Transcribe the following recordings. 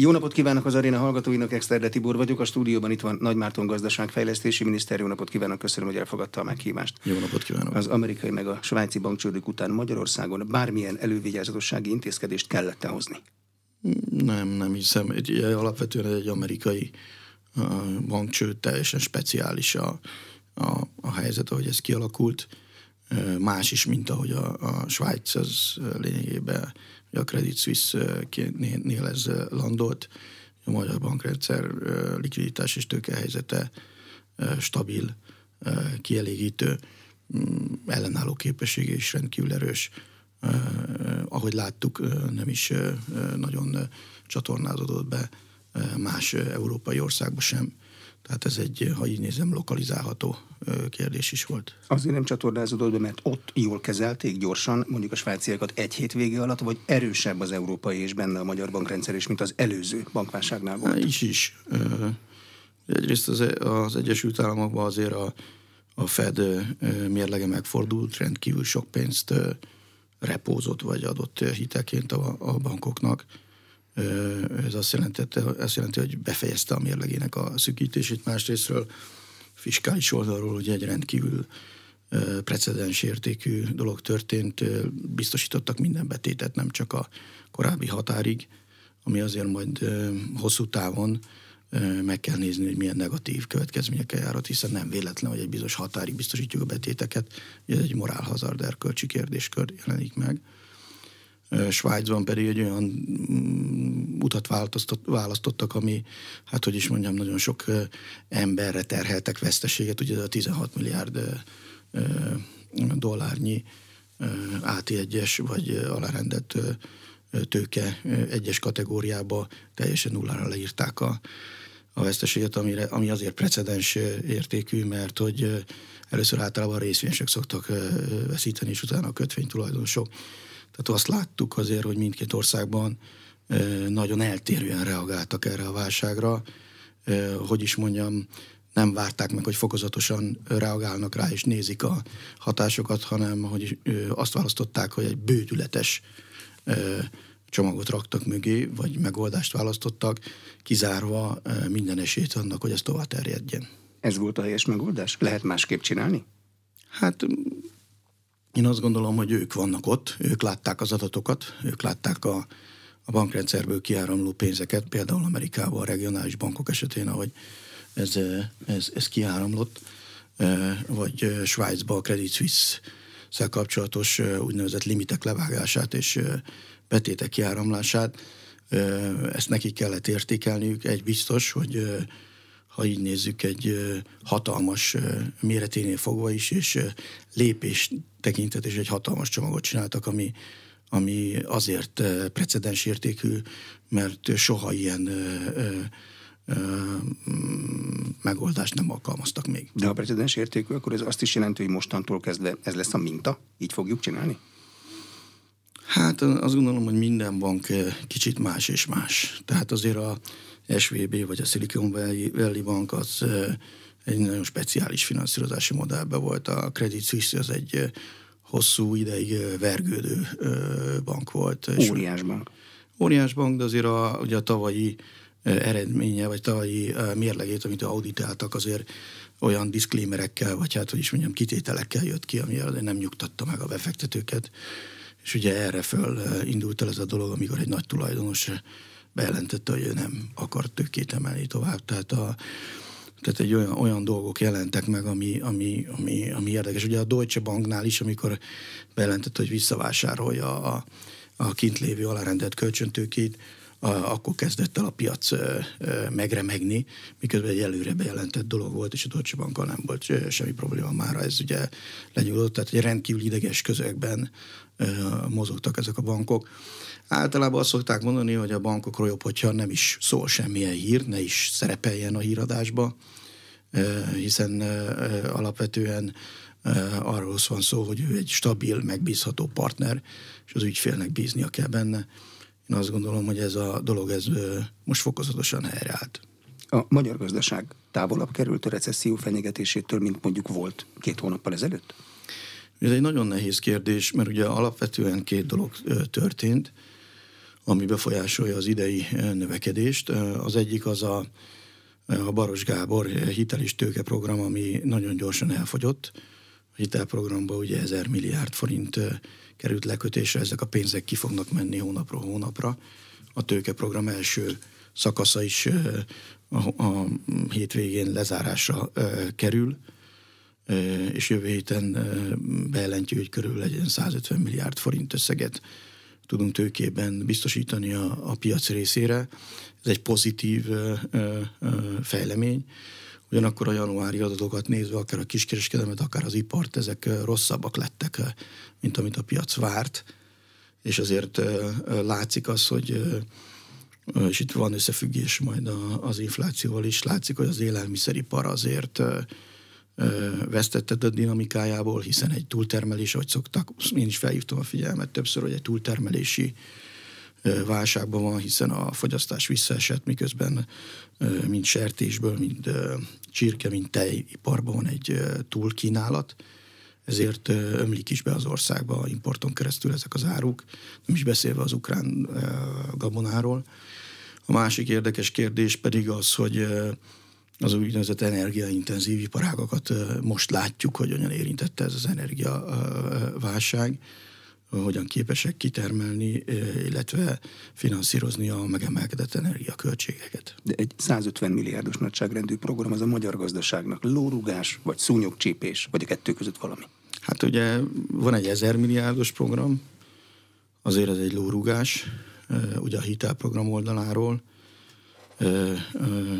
Jó napot kívánok az aréna hallgatóinak, Exterde Tibor vagyok, a stúdióban itt van Nagy Márton gazdaságfejlesztési miniszter. Jó napot kívánok, köszönöm, hogy elfogadta a meghívást. Jó napot kívánok. Az amerikai meg a svájci bankcsődök után Magyarországon bármilyen elővigyázatossági intézkedést kellett hozni? Nem, nem hiszem. Egy, alapvetően egy amerikai bankcsőd teljesen speciális a, a, a helyzet, ahogy ez kialakult. Más is, mint ahogy a, a Svájc az lényegében a Credit Suisse-nél ez landolt. A magyar bankrendszer likviditás és tőkehelyzete stabil, kielégítő, mm, ellenálló képessége is rendkívül erős. Ahogy láttuk, nem is nagyon csatornázódott be más európai országba sem. Tehát ez egy, ha így nézem, lokalizálható kérdés is volt. Azért nem csatornázódott be, mert ott jól kezelték gyorsan, mondjuk a svájciakat egy hét vége alatt, vagy erősebb az európai és benne a magyar bankrendszer is, mint az előző bankválságnál volt? Há, is is. Egyrészt az, az Egyesült Államokban azért a, a Fed mérlege megfordult, rendkívül sok pénzt repózott vagy adott hiteként a, a bankoknak ez azt jelentette, azt jelenti, hogy befejezte a mérlegének a szűkítését. Másrésztről fiskális oldalról ugye egy rendkívül precedens értékű dolog történt, biztosítottak minden betétet, nem csak a korábbi határig, ami azért majd hosszú távon meg kell nézni, hogy milyen negatív következményekkel járhat, hiszen nem véletlen, hogy egy bizonyos határig biztosítjuk a betéteket, ez egy morálhazard erkölcsi kérdéskör jelenik meg. Svájcban pedig egy olyan mm, utat választottak, ami, hát hogy is mondjam, nagyon sok emberre terheltek veszteséget, ugye a 16 milliárd dollárnyi AT1-es vagy alárendett tőke egyes kategóriába teljesen nullára leírták a, a veszteséget, amire, ami azért precedens értékű, mert hogy először általában a részvényesek szoktak veszíteni, és utána a kötvénytulajdonosok. Tehát azt láttuk azért, hogy mindkét országban nagyon eltérően reagáltak erre a válságra. Hogy is mondjam, nem várták meg, hogy fokozatosan reagálnak rá és nézik a hatásokat, hanem hogy azt választották, hogy egy bődületes csomagot raktak mögé, vagy megoldást választottak, kizárva minden esélyt annak, hogy ez tovább terjedjen. Ez volt a helyes megoldás? Lehet másképp csinálni? Hát én azt gondolom, hogy ők vannak ott, ők látták az adatokat, ők látták a, a bankrendszerből kiáramló pénzeket, például Amerikában a regionális bankok esetén, ahogy ez, ez, ez kiáramlott, vagy Svájcban a Credit Suisse-szel kapcsolatos úgynevezett limitek levágását és betétek kiáramlását. Ezt nekik kellett értékelniük. Egy biztos, hogy ha így nézzük, egy hatalmas méreténél fogva is, és lépés tekintet és egy hatalmas csomagot csináltak, ami, ami azért precedens értékű, mert soha ilyen megoldást nem alkalmaztak még. De ha precedens értékű, akkor ez azt is jelenti, hogy mostantól kezdve ez lesz a minta? Így fogjuk csinálni? Hát azt gondolom, hogy minden bank kicsit más és más. Tehát azért a SVB vagy a Silicon Valley Bank az egy nagyon speciális finanszírozási modellben volt. A Credit Suisse az egy hosszú ideig vergődő bank volt. Óriás bank. Óriás bank, de azért a, ugye a tavalyi eredménye, vagy tavalyi mérlegét, amit auditáltak, azért olyan diszklémerekkel, vagy hát, hogy is mondjam, kitételekkel jött ki, ami nem nyugtatta meg a befektetőket. És ugye erre föl indult el ez a dolog, amikor egy nagy tulajdonos bejelentette, hogy ő nem akar tőkét emelni tovább. Tehát, a, tehát egy olyan, olyan dolgok jelentek meg, ami, ami, ami, ami érdekes. Ugye a Deutsche Banknál is, amikor bejelentette, hogy visszavásárolja a, a kint lévő alárendelt kölcsöntőkét, akkor kezdett el a piac megremegni, miközben egy előre bejelentett dolog volt, és a Deutsche Bankkal nem volt semmi probléma már, ez ugye lenyugodott, tehát egy rendkívül ideges közegben mozogtak ezek a bankok. Általában azt szokták mondani, hogy a bankokról jobb, hogyha nem is szól semmilyen hír, ne is szerepeljen a híradásba, hiszen alapvetően arról van szó, hogy ő egy stabil, megbízható partner, és az ügyfélnek bíznia kell benne. Én azt gondolom, hogy ez a dolog ez most fokozatosan helyreállt. A magyar gazdaság távolabb került a recesszió fenyegetésétől, mint mondjuk volt két hónappal ezelőtt? Ez egy nagyon nehéz kérdés, mert ugye alapvetően két dolog történt. ami befolyásolja az idei növekedést. Az egyik az a, a Baros Gábor hitel és tőke program, ami nagyon gyorsan elfogyott. A hitelprogramba ugye 1000 milliárd forint került lekötésre, ezek a pénzek ki fognak menni hónapról hónapra. A tőkeprogram első szakasza is a, hétvégén lezárásra kerül, és jövő héten bejelentjük, hogy körül egy 150 milliárd forint összeget tudunk tőkében biztosítani a, a piac részére. Ez egy pozitív fejlemény. Ugyanakkor a januári adatokat nézve, akár a kiskereskedelmet, akár az ipart, ezek rosszabbak lettek, mint amit a piac várt, és azért látszik az, hogy és itt van összefüggés majd az inflációval is, látszik, hogy az élelmiszeripar azért vesztette a dinamikájából, hiszen egy túltermelés, ahogy szoktak, én is felhívtam a figyelmet többször, hogy egy túltermelési válságban van, hiszen a fogyasztás visszaesett, miközben mind sertésből, mind csirke, mind tejiparban van egy túlkínálat, ezért ömlik is be az országba importon keresztül ezek az áruk, nem is beszélve az ukrán gabonáról. A másik érdekes kérdés pedig az, hogy az úgynevezett energiaintenzív iparágakat most látjuk, hogy hogyan érintette ez az energiaválság, hogyan képesek kitermelni, illetve finanszírozni a megemelkedett energiaköltségeket. De egy 150 milliárdos nagyságrendű program az a magyar gazdaságnak lórugás, vagy szúnyogcsípés, vagy a kettő között valami? Hát ugye van egy 1000 milliárdos program, azért ez egy lórugás, ugye a hitelprogram oldaláról,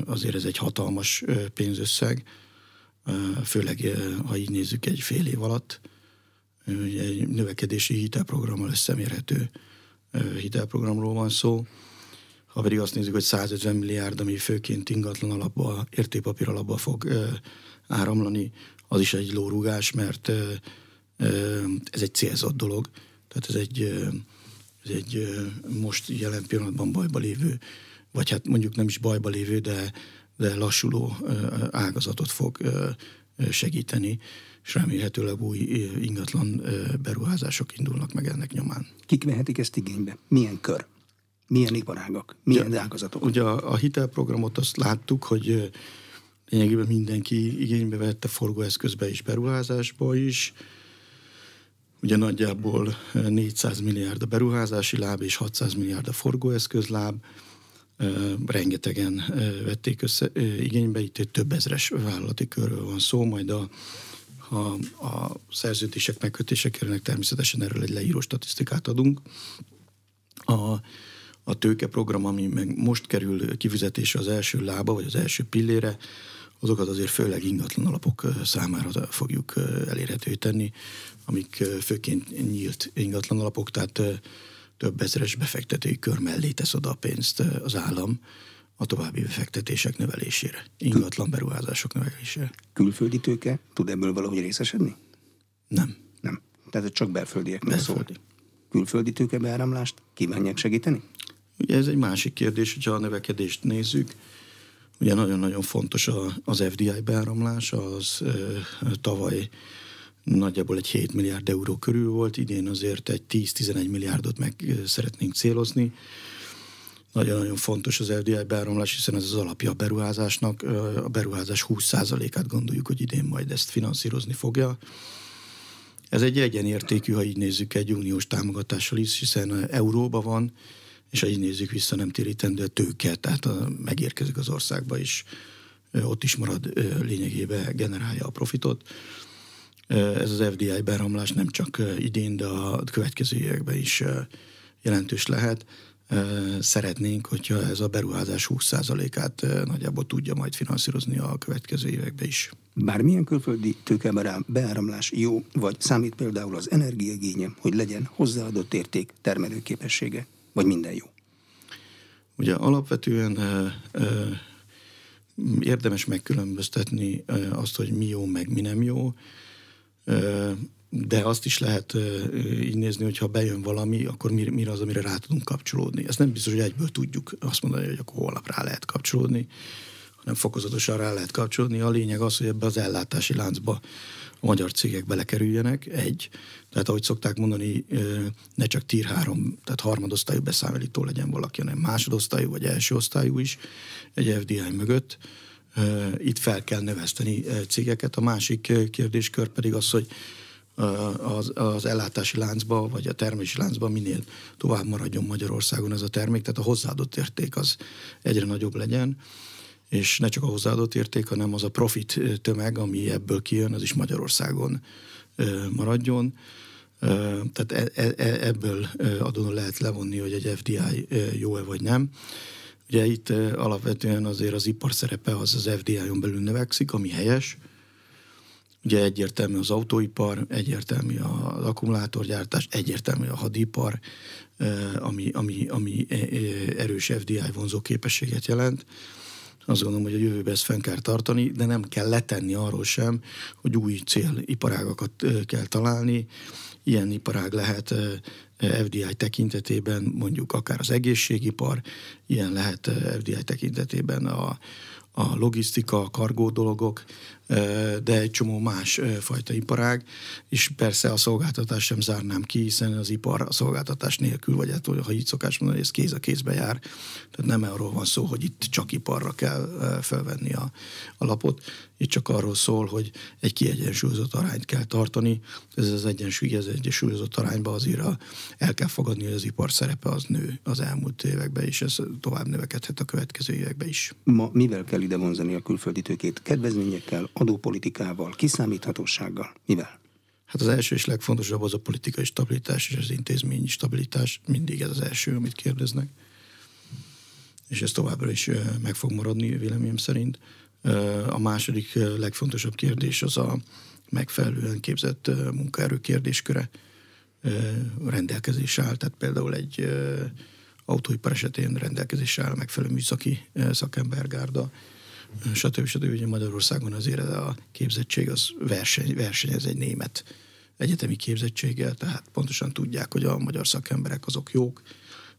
azért ez egy hatalmas pénzösszeg, főleg ha így nézzük egy fél év alatt. Egy növekedési hitelprogrammal összemérhető hitelprogramról van szó. Ha pedig azt nézzük, hogy 150 milliárd, ami főként ingatlan alapba, értékpapír alapba fog áramlani, az is egy lórugás, mert ez egy célzott dolog. Tehát ez egy, ez egy most jelen pillanatban bajba lévő vagy hát mondjuk nem is bajba lévő, de, de lassuló ágazatot fog segíteni, és remélhetőleg új ingatlan beruházások indulnak meg ennek nyomán. Kik vehetik ezt igénybe? Milyen kör? Milyen iparágak? Milyen ugye, ágazatok? Ugye a, a hitelprogramot azt láttuk, hogy lényegében mindenki igénybe vette forgóeszközbe és beruházásba is. Ugye nagyjából 400 milliárd a beruházási láb és 600 milliárd a forgóeszközláb rengetegen vették össze igénybe, itt egy több ezres vállalati körről van szó, majd a, a, a szerződések megkötése kerülnek, természetesen erről egy leíró statisztikát adunk. A, a tőkeprogram, ami meg most kerül kifizetése az első lába, vagy az első pillére, azokat azért főleg ingatlan alapok számára fogjuk elérhető tenni, amik főként nyílt ingatlan alapok, tehát több ezeres befektetői kör mellé tesz oda a pénzt az állam a további befektetések növelésére, ingatlan beruházások növelésére. Külföldi tőke tud ebből valahogy részesedni? Nem. Nem. Tehát csak belföldiek belföldi. szól. Külföldi tőkebeáramlást kívánják segíteni? Ugye ez egy másik kérdés, hogyha a növekedést nézzük. Ugye nagyon-nagyon fontos az FDI beáramlás, az tavaly nagyjából egy 7 milliárd euró körül volt, idén azért egy 10-11 milliárdot meg szeretnénk célozni. Nagyon-nagyon fontos az FDI beáramlás, hiszen ez az alapja a beruházásnak. A beruházás 20%-át gondoljuk, hogy idén majd ezt finanszírozni fogja. Ez egy egyenértékű, ha így nézzük, egy uniós támogatással is, hiszen euróba van, és ha így nézzük vissza, nem térítendő a tőke, tehát a, megérkezik az országba is, ott is marad lényegében generálja a profitot ez az FDI beramlás nem csak idén, de a következő években is jelentős lehet. Szeretnénk, hogyha ez a beruházás 20%-át nagyjából tudja majd finanszírozni a következő években is. Bármilyen külföldi tőke beáramlás jó, vagy számít például az energiagénye, hogy legyen hozzáadott érték, termelőképessége, vagy minden jó? Ugye alapvetően érdemes megkülönböztetni azt, hogy mi jó, meg mi nem jó de azt is lehet így nézni, hogy ha bejön valami, akkor mire az, amire rá tudunk kapcsolódni. Ez nem biztos, hogy egyből tudjuk azt mondani, hogy akkor holnap rá lehet kapcsolódni, hanem fokozatosan rá lehet kapcsolódni. A lényeg az, hogy ebbe az ellátási láncba a magyar cégek belekerüljenek, egy. Tehát ahogy szokták mondani, ne csak tier 3, tehát harmadosztályú beszámolító legyen valaki, hanem másodosztályú vagy első osztályú is egy FDI mögött. Itt fel kell növeszteni cégeket. A másik kérdéskör pedig az, hogy az, az ellátási láncba, vagy a termési láncba minél tovább maradjon Magyarországon ez a termék, tehát a hozzáadott érték az egyre nagyobb legyen, és ne csak a hozzáadott érték, hanem az a profit tömeg, ami ebből kijön, az is Magyarországon maradjon. Tehát e, e, e, ebből adódóan lehet levonni, hogy egy FDI jó-e vagy nem. Ugye itt alapvetően azért az ipar szerepe az az FDI-on belül növekszik, ami helyes, Ugye egyértelmű az autóipar, egyértelmű az akkumulátorgyártás, egyértelmű a hadipar, ami, ami, ami erős FDI vonzó képességet jelent. Azt gondolom, hogy a jövőben ezt fenn kell tartani, de nem kell letenni arról sem, hogy új céliparágakat kell találni. Ilyen iparág lehet FDI tekintetében mondjuk akár az egészségipar, ilyen lehet FDI tekintetében a, a logisztika, a kargó dolgok, de egy csomó más fajta iparág, és persze a szolgáltatás sem zárnám ki, hiszen az ipar a szolgáltatás nélkül, vagy hát, ha így szokás mondani, ez kéz a kézbe jár. Tehát nem arról van szó, hogy itt csak iparra kell felvenni a, a lapot, itt csak arról szól, hogy egy kiegyensúlyozott arányt kell tartani. Ez az egyensúly, ez egyensúlyozott arányba azért el kell fogadni, hogy az ipar szerepe az nő az elmúlt években, és ez tovább növekedhet a következő években is. Ma mivel kell ide vonzani a külföldi tőkét? Kedvezményekkel, adópolitikával, kiszámíthatósággal? Mivel? Hát az első és legfontosabb az a politikai stabilitás és az intézményi stabilitás. Mindig ez az első, amit kérdeznek. És ez továbbra is meg fog maradni, véleményem szerint. A második legfontosabb kérdés az a megfelelően képzett munkaerő kérdésköre rendelkezés áll. Tehát például egy autóipar esetén rendelkezés áll megfelelő műszaki szakembergárda, stb. stb. Ugye Magyarországon azért a képzettség az verseny, versenyez egy német egyetemi képzettséggel, tehát pontosan tudják, hogy a magyar szakemberek azok jók,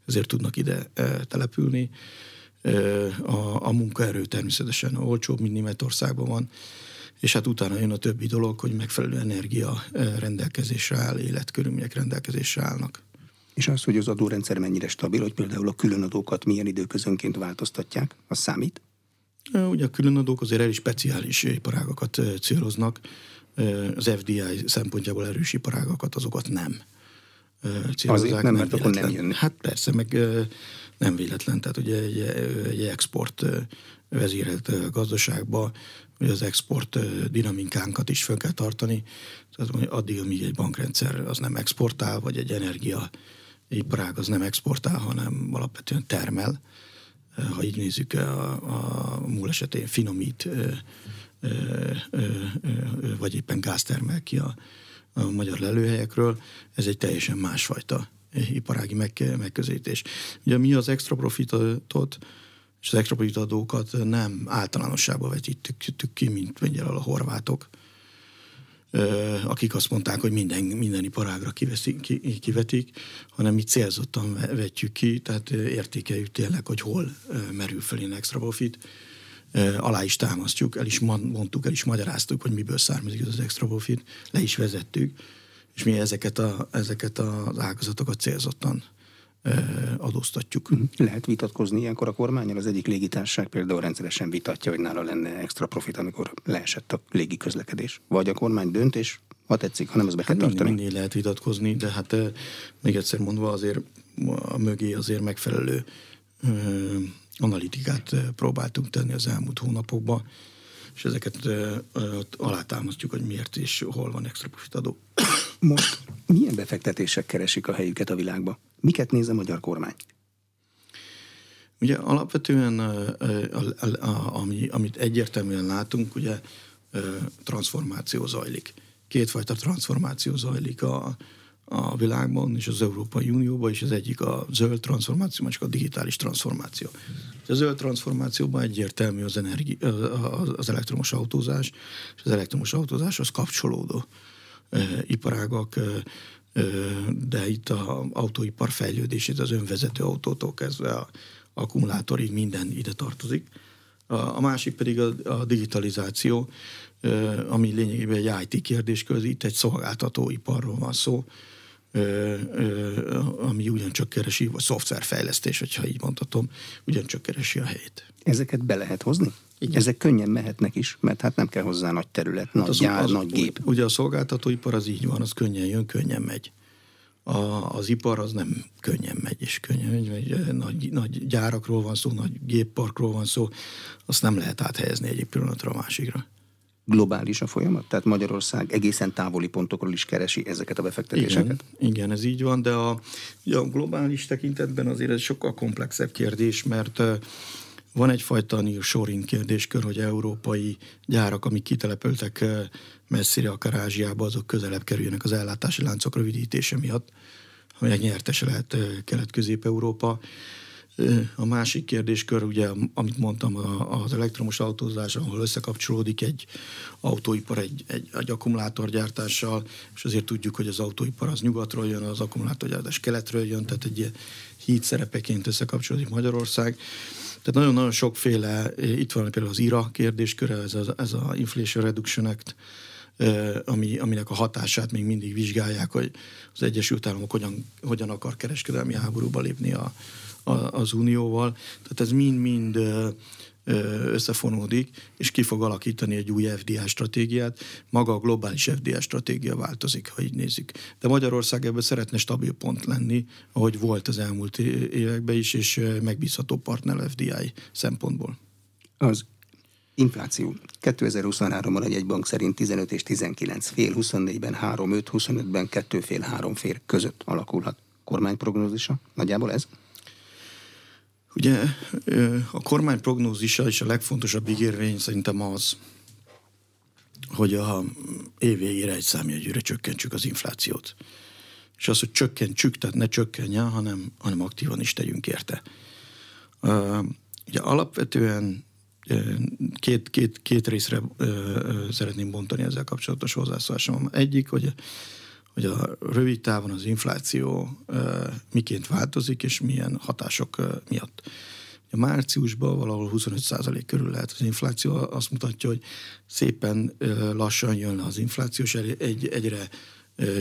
ezért tudnak ide települni. A, a munkaerő természetesen olcsóbb, mint Németországban van, és hát utána jön a többi dolog, hogy megfelelő energia rendelkezésre áll, életkörülmények rendelkezésre állnak. És az, hogy az adórendszer mennyire stabil, hogy például a különadókat milyen időközönként változtatják, az számít? Ugye a különadók azért elég speciális iparágakat céloznak, az FDI szempontjából erős iparágakat, azokat nem célozzák. Azért nem, mert akkor nem jön. Hát persze, meg nem véletlen, tehát ugye egy, egy export vezérelt gazdaságba, hogy az export dinamikánkat is fel kell tartani, tehát addig, amíg egy bankrendszer az nem exportál, vagy egy energia iparág az nem exportál, hanem alapvetően termel, ha így nézzük, a, a múl esetén finomít, vagy éppen gáz termel ki a, a magyar lelőhelyekről, ez egy teljesen másfajta iparági meg, megközelítés. Ugye mi az extra profitot és az extra profit adókat nem általánosságban vetítettük ki, mint mondja a horvátok, akik azt mondták, hogy minden, minden iparágra kiveszik, kivetik, hanem mi célzottan vetjük ki, tehát értékeljük tényleg, hogy hol merül fel ilyen extra profit. Alá is támasztjuk, el is mondtuk, el is magyaráztuk, hogy miből származik az extra profit, le is vezettük, és mi ezeket, a, ezeket az ágazatokat célzottan adóztatjuk. Mhm. Lehet vitatkozni ilyenkor a kormányon? Az egyik légitársaság például rendszeresen vitatja, hogy nála lenne extra profit, amikor leesett a légi közlekedés. Vagy a kormány dönt, és ha tetszik, hanem ezt be kell hát tartani. Mindig lehet vitatkozni, de hát még egyszer mondva azért a mögé azért megfelelő analitikát próbáltunk tenni az elmúlt hónapokban, és ezeket alátámasztjuk, hogy miért és hol van extra profit adó. Most milyen befektetések keresik a helyüket a világba? Miket néz a magyar kormány? Ugye alapvetően, ami, amit egyértelműen látunk, ugye transformáció zajlik. Kétfajta transformáció zajlik a, a világban és az Európai Unióban, és az egyik a zöld transformáció, másik a digitális transformáció. A zöld transformációban egyértelmű az, energi, az elektromos autózás, és az elektromos autózáshoz kapcsolódó iparágak, de itt az autóipar fejlődését az önvezető autótól kezdve a akkumulátorig minden ide tartozik. A, másik pedig a, a digitalizáció, ami lényegében egy IT kérdéskör, itt egy szolgáltatóiparról van szó, ami ugyancsak keresi, vagy szoftverfejlesztés, hogyha így mondhatom, ugyancsak keresi a helyét. Ezeket be lehet hozni? Igen. Ezek könnyen mehetnek is, mert hát nem kell hozzá nagy terület, hát nagy az, gyár, az, nagy gép. Ugye a szolgáltatóipar az így van, az könnyen jön, könnyen megy. A, az ipar az nem könnyen megy, és könnyen megy. Nagy, nagy gyárakról van szó, nagy gépparkról van szó, azt nem lehet áthelyezni egyik pillanatra a másikra globális a folyamat? Tehát Magyarország egészen távoli pontokról is keresi ezeket a befektetéseket? Igen, igen ez így van, de a, a globális tekintetben azért ez sokkal komplexebb kérdés, mert van egyfajta nearshoring kérdéskör, hogy európai gyárak, amik kitelepültek messzire, akár Ázsiába, azok közelebb kerüljenek az ellátási láncok rövidítése miatt, amelyek nyertese lehet Kelet-Közép-Európa. A másik kérdéskör, ugye, amit mondtam, az elektromos autózás, ahol összekapcsolódik egy autóipar egy, egy, egy akkumulátorgyártással, és azért tudjuk, hogy az autóipar az nyugatról jön, az akkumulátorgyártás keletről jön, tehát egy híd szerepeként összekapcsolódik Magyarország. Tehát nagyon-nagyon sokféle, itt van például az IRA kérdésköre, ez, a, ez a Inflation Reduction Act, ami, aminek a hatását még mindig vizsgálják, hogy az Egyesült Államok hogyan, hogyan akar kereskedelmi háborúba lépni a, a, az Unióval. Tehát ez mind-mind összefonódik, és ki fog alakítani egy új FDI stratégiát. Maga a globális FDI stratégia változik, ha így nézzük. De Magyarország ebben szeretne stabil pont lenni, ahogy volt az elmúlt években is, és megbízható partner FDI szempontból. Az infláció. 2023-ban egy bank szerint 15 és 19 fél, 24-ben 3, 5, 25-ben 2 fél, 3 fél között alakulhat. Kormányprognózisa? Nagyjából ez? Ugye a kormány prognózisa és a legfontosabb ígérvény szerintem az, hogy a év végére egy számjegyűre csökkentsük az inflációt. És az, hogy csökkentsük, tehát ne csökkenjen, hanem, hanem aktívan is tegyünk érte. Ugye alapvetően két, két, két részre szeretném bontani ezzel kapcsolatos hozzászólásom. Egyik, hogy hogy a rövid távon az infláció miként változik, és milyen hatások miatt. A márciusban valahol 25% körül lehet az infláció, azt mutatja, hogy szépen lassan jön az infláció, és egy, egyre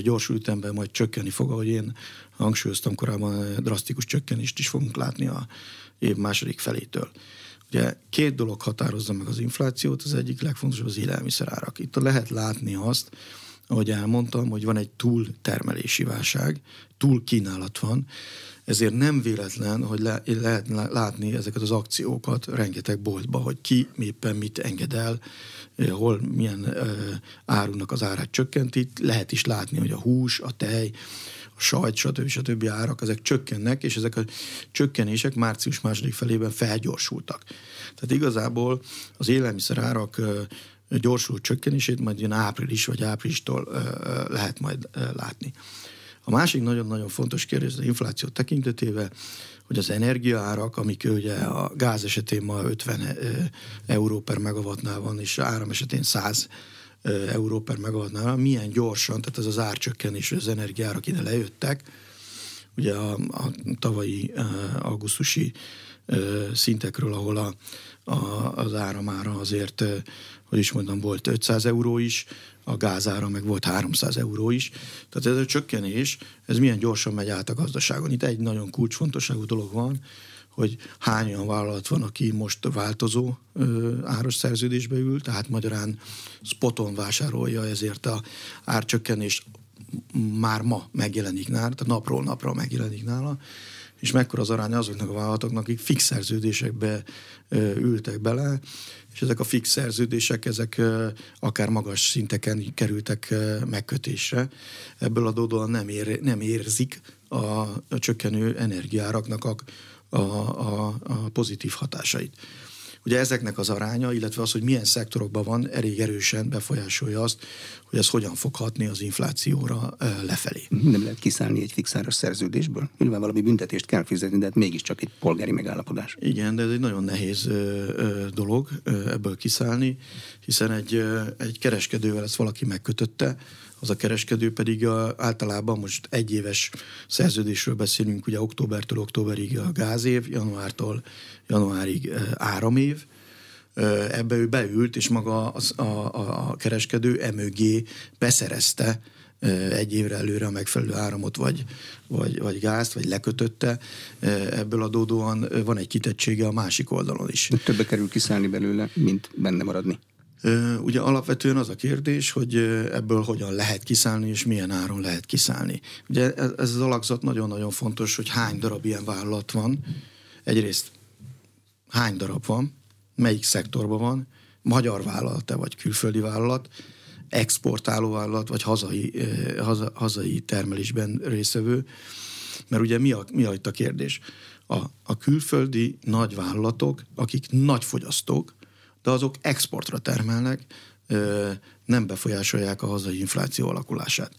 gyors ütemben majd csökkenni fog, ahogy én hangsúlyoztam korábban, drasztikus csökkenést is fogunk látni a év második felétől. Ugye két dolog határozza meg az inflációt, az egyik legfontosabb az élelmiszerárak. Itt lehet látni azt, ahogy elmondtam, hogy van egy túltermelési válság, túl kínálat van, ezért nem véletlen, hogy le, lehet látni ezeket az akciókat rengeteg boltba, hogy ki éppen mit enged el, hol milyen uh, árunak az árát csökkenti. Lehet is látni, hogy a hús, a tej, sajt, stb. stb. árak, ezek csökkennek, és ezek a csökkenések március második felében felgyorsultak. Tehát igazából az élelmiszer árak gyorsult csökkenését majd ilyen április vagy áprilistól lehet majd látni. A másik nagyon-nagyon fontos kérdés az infláció tekintetében, hogy az energiaárak, amik ugye a gáz esetén ma 50 euró per megawattnál van, és áram esetén 100 euró per megawattnál, milyen gyorsan, tehát ez az árcsökkenés, az energiárak ide lejöttek, ugye a, a tavalyi augusztusi szintekről, ahol a, a, az áramára azért hogy is mondom, volt 500 euró is, a gázára meg volt 300 euró is. Tehát ez a csökkenés, ez milyen gyorsan megy át a gazdaságon. Itt egy nagyon kulcsfontosságú dolog van, hogy hány olyan vállalat van, aki most változó ö, áros szerződésbe ül, tehát magyarán spoton vásárolja, ezért a árcsökkenés már ma megjelenik nála, tehát napról napra megjelenik nála, és mekkora az aránya azoknak a vállalatoknak, akik fix szerződésekbe ö, ültek bele, és ezek a fix szerződések, ezek akár magas szinteken kerültek megkötésre. Ebből adódóan nem, ér, nem érzik a, a csökkenő energiáraknak a, a, a, a pozitív hatásait. Ugye ezeknek az aránya, illetve az, hogy milyen szektorokban van, elég erősen befolyásolja azt, hogy ez hogyan fog hatni az inflációra lefelé. Nem lehet kiszállni egy fixáros szerződésből? Nyilván valami büntetést kell fizetni, de hát mégiscsak egy polgári megállapodás. Igen, de ez egy nagyon nehéz dolog ebből kiszállni, hiszen egy, egy kereskedővel ezt valaki megkötötte, az a kereskedő pedig a, általában most egy éves szerződésről beszélünk, ugye októbertől októberig a gázév, januártól januárig áramév, ebbe ő beült, és maga a, a, a kereskedő emögé beszerezte egy évre előre a megfelelő áramot, vagy, vagy, vagy gázt, vagy lekötötte. Ebből adódóan van egy kitettsége a másik oldalon is. Többe kerül kiszállni belőle, mint benne maradni. Ugye alapvetően az a kérdés, hogy ebből hogyan lehet kiszállni, és milyen áron lehet kiszállni. Ugye ez az alakzat nagyon-nagyon fontos, hogy hány darab ilyen vállalat van. Egyrészt hány darab van, melyik szektorban van, magyar vállalat-e vagy külföldi vállalat, exportáló vállalat, vagy hazai, haza, hazai termelésben részevő. Mert ugye mi a, mi a itt a kérdés? A, a külföldi nagy vállalatok, akik nagy fogyasztók, de azok exportra termelnek, nem befolyásolják a hazai infláció alakulását.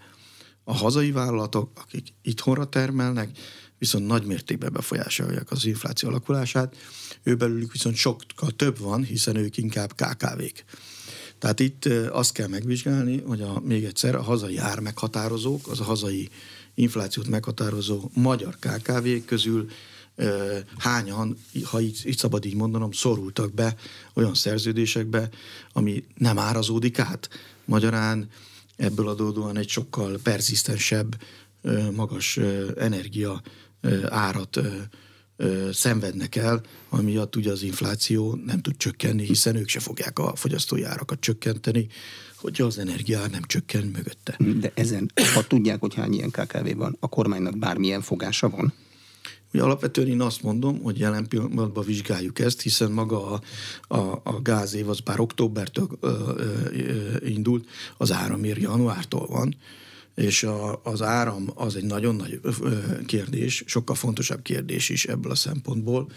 A hazai vállalatok, akik itthonra termelnek, viszont nagy mértékben befolyásolják az infláció alakulását, ő belőlük viszont sokkal több van, hiszen ők inkább KKV-k. Tehát itt azt kell megvizsgálni, hogy a, még egyszer a hazai ár meghatározók, az a hazai inflációt meghatározó magyar KKV közül hányan, ha így, így szabad így mondanom, szorultak be olyan szerződésekbe, ami nem árazódik át. Magyarán ebből adódóan egy sokkal perzisztensebb, magas energia árat szenvednek el, ami miatt ugye az infláció nem tud csökkenni, hiszen ők se fogják a fogyasztói árakat csökkenteni, hogy az energiár nem csökken mögötte. De ezen, ha tudják, hogy hány ilyen KKV van, a kormánynak bármilyen fogása van? Ugye alapvetően én azt mondom, hogy jelen pillanatban vizsgáljuk ezt, hiszen maga a, a, a gázév az bár októbertől ö, ö, indult, az áramér januártól van, és a, az áram az egy nagyon nagy kérdés, sokkal fontosabb kérdés is ebből a szempontból.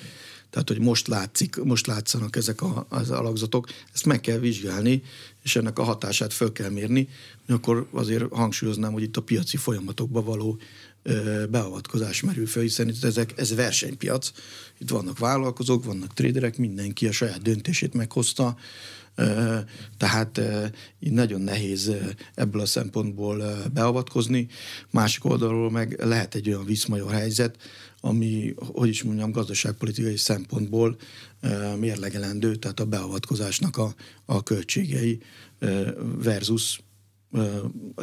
Tehát, hogy most látszik, most látszanak ezek a, az alakzatok, ezt meg kell vizsgálni, és ennek a hatását föl kell mérni, akkor azért hangsúlyoznám, hogy itt a piaci folyamatokba való beavatkozás merül fel, hiszen itt ezek, ez versenypiac. Itt vannak vállalkozók, vannak traderek, mindenki a saját döntését meghozta, tehát így nagyon nehéz ebből a szempontból beavatkozni. Másik oldalról meg lehet egy olyan viszmajor helyzet, ami, hogy is mondjam, gazdaságpolitikai szempontból mérlegelendő, tehát a beavatkozásnak a, a költségei versus itt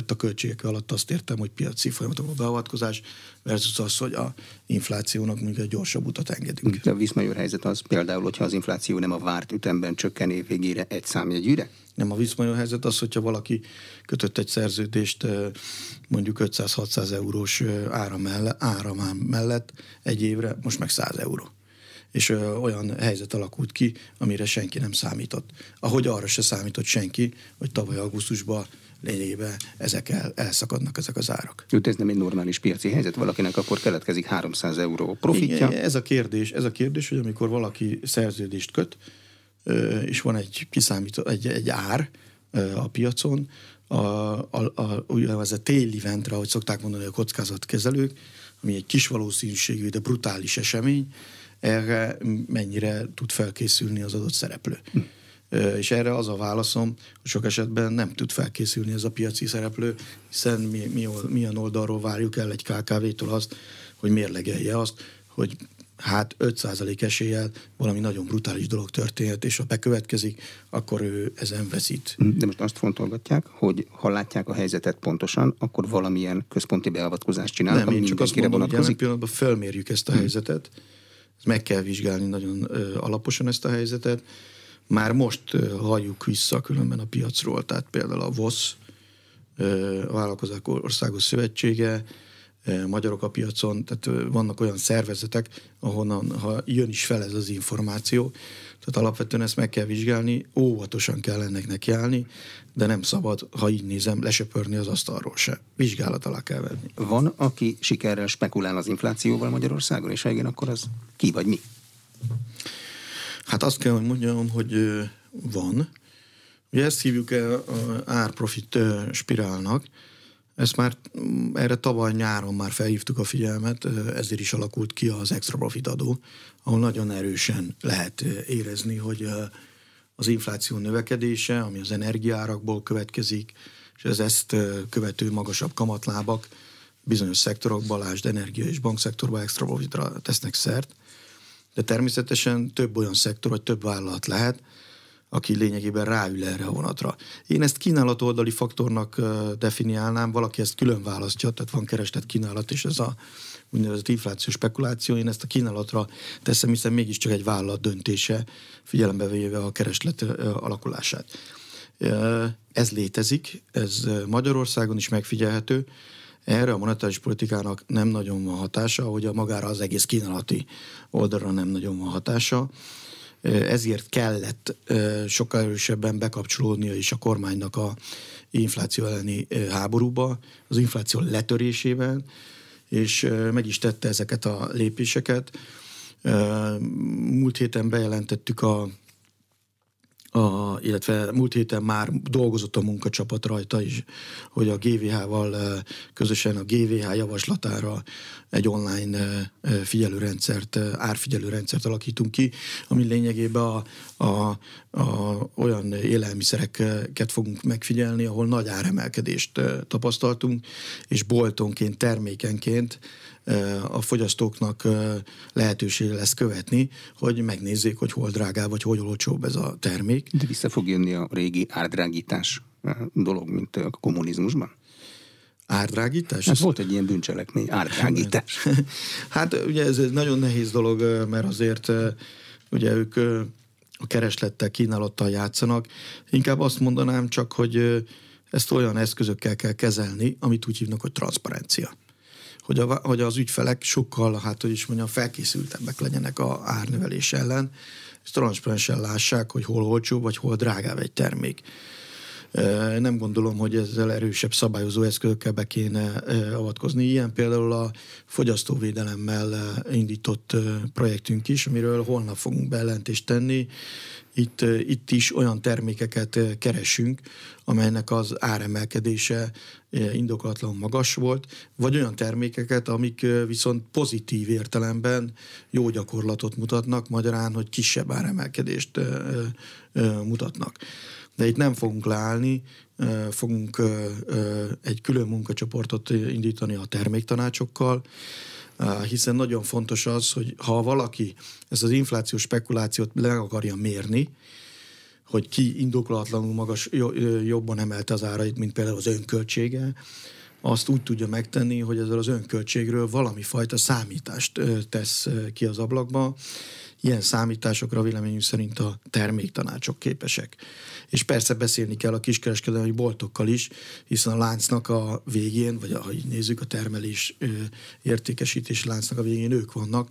a költségek alatt azt értem, hogy piaci folyamatokba beavatkozás versus az, hogy a inflációnak mondjuk egy gyorsabb utat engedünk. De a viszmajor helyzet az például, hogyha az infláció nem a várt ütemben csökken év végére egy számjegyűre? Nem a viszmajor helyzet az, hogyha valaki kötött egy szerződést mondjuk 500-600 eurós áram mellett, áramám mellett egy évre, most meg 100 euró és ö, olyan helyzet alakult ki, amire senki nem számított. Ahogy arra se számított senki, hogy tavaly augusztusban lényegében ezek el, elszakadnak ezek az árak. Jut, ez nem egy normális piaci helyzet, valakinek akkor keletkezik 300 euró profitja. Igen, ez a kérdés, ez a kérdés, hogy amikor valaki szerződést köt, és van egy kiszámító, egy, egy ár a piacon, a, a, a úgynevezett téli eventre, ahogy szokták mondani a kockázatkezelők, ami egy kis valószínűségű, de brutális esemény, erre mennyire tud felkészülni az adott szereplő. Hm. És erre az a válaszom, hogy sok esetben nem tud felkészülni ez a piaci szereplő, hiszen mi, mi, milyen oldalról várjuk el egy KKV-tól azt, hogy mérlegelje azt, hogy hát 5% eséllyel valami nagyon brutális dolog történhet, és ha bekövetkezik, akkor ő ezen veszít. De most azt fontolgatják, hogy ha látják a helyzetet pontosan, akkor valamilyen központi beavatkozást csinálnak, Nem, én csak azt mondom, vonatkozik. hogy pillanatban felmérjük ezt a hmm. helyzetet, meg kell vizsgálni nagyon alaposan ezt a helyzetet, már most halljuk vissza különben a piacról, tehát például a VOSZ, a Vállalkozók Országos Szövetsége, magyarok a piacon, tehát vannak olyan szervezetek, ahonnan ha jön is fel ez az információ, tehát alapvetően ezt meg kell vizsgálni, óvatosan kell ennek nekiállni, de nem szabad, ha így nézem, lesöpörni az asztalról se. Vizsgálat alá kell venni. Van, aki sikerrel spekulál az inflációval Magyarországon, és ha igen, akkor az ki vagy mi? Hát azt kell, hogy mondjam, hogy van. Ugye ezt hívjuk el árprofit spirálnak. Ezt már mm, erre tavaly nyáron már felhívtuk a figyelmet, ezért is alakult ki az extra profit adó, ahol nagyon erősen lehet érezni, hogy az infláció növekedése, ami az energiárakból következik, és az ezt követő magasabb kamatlábak bizonyos szektorokban, lásd energia és bankszektorban extra profitra tesznek szert de természetesen több olyan szektor, vagy több vállalat lehet, aki lényegében ráül erre a vonatra. Én ezt kínálatoldali faktornak definiálnám, valaki ezt külön választja, tehát van kereslet kínálat, és ez a úgynevezett inflációs spekuláció, én ezt a kínálatra teszem, hiszen mégiscsak egy vállalat döntése, figyelembe véve a kereslet alakulását. Ez létezik, ez Magyarországon is megfigyelhető, erre a monetáris politikának nem nagyon van hatása, hogy a magára az egész kínálati oldalra nem nagyon van hatása. Ezért kellett sokkal erősebben bekapcsolódnia is a kormánynak a infláció elleni háborúba, az infláció letörésében, és meg is tette ezeket a lépéseket. Múlt héten bejelentettük a a, illetve múlt héten már dolgozott a munkacsapat rajta is, hogy a GVH-val közösen a GVH javaslatára egy online figyelőrendszert, árfigyelőrendszert alakítunk ki, ami lényegében a, a, a, olyan élelmiszereket fogunk megfigyelni, ahol nagy áremelkedést tapasztaltunk, és boltonként, termékenként a fogyasztóknak lehetősége lesz követni, hogy megnézzék, hogy hol drágább, vagy hol olcsóbb ez a termék. De vissza fog jönni a régi árdrágítás dolog, mint a kommunizmusban? Árdrágítás? Hát volt egy ilyen bűncselekmény, árdrágítás. hát ugye ez egy nagyon nehéz dolog, mert azért ugye ők a kereslettel, kínálattal játszanak. Inkább azt mondanám csak, hogy ezt olyan eszközökkel kell kezelni, amit úgy hívnak, hogy transzparencia hogy, a, hogy az ügyfelek sokkal, hát hogy is mondjam, felkészültebbek legyenek a árnövelés ellen, és transzparensen lássák, hogy hol olcsó, vagy hol drágább egy termék. Nem gondolom, hogy ezzel erősebb szabályozó eszközökkel be kéne avatkozni. Ilyen például a fogyasztóvédelemmel indított projektünk is, amiről holnap fogunk bejelentést tenni. Itt, itt is olyan termékeket keresünk, amelynek az áremelkedése indokolatlan magas volt, vagy olyan termékeket, amik viszont pozitív értelemben jó gyakorlatot mutatnak, magyarán, hogy kisebb áremelkedést mutatnak de itt nem fogunk leállni, fogunk egy külön munkacsoportot indítani a terméktanácsokkal, hiszen nagyon fontos az, hogy ha valaki ezt az inflációs spekulációt le akarja mérni, hogy ki indokolatlanul magas, jobban emelte az árait, mint például az önköltsége, azt úgy tudja megtenni, hogy ezzel az önköltségről valami fajta számítást tesz ki az ablakba. Ilyen számításokra véleményünk szerint a terméktanácsok képesek. És persze beszélni kell a kiskereskedelmi boltokkal is, hiszen a láncnak a végén, vagy így nézzük, a termelés értékesítési láncnak a végén ők vannak,